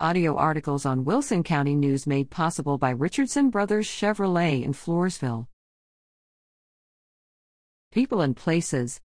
Audio articles on Wilson County News made possible by Richardson Brothers Chevrolet in Floresville. People and Places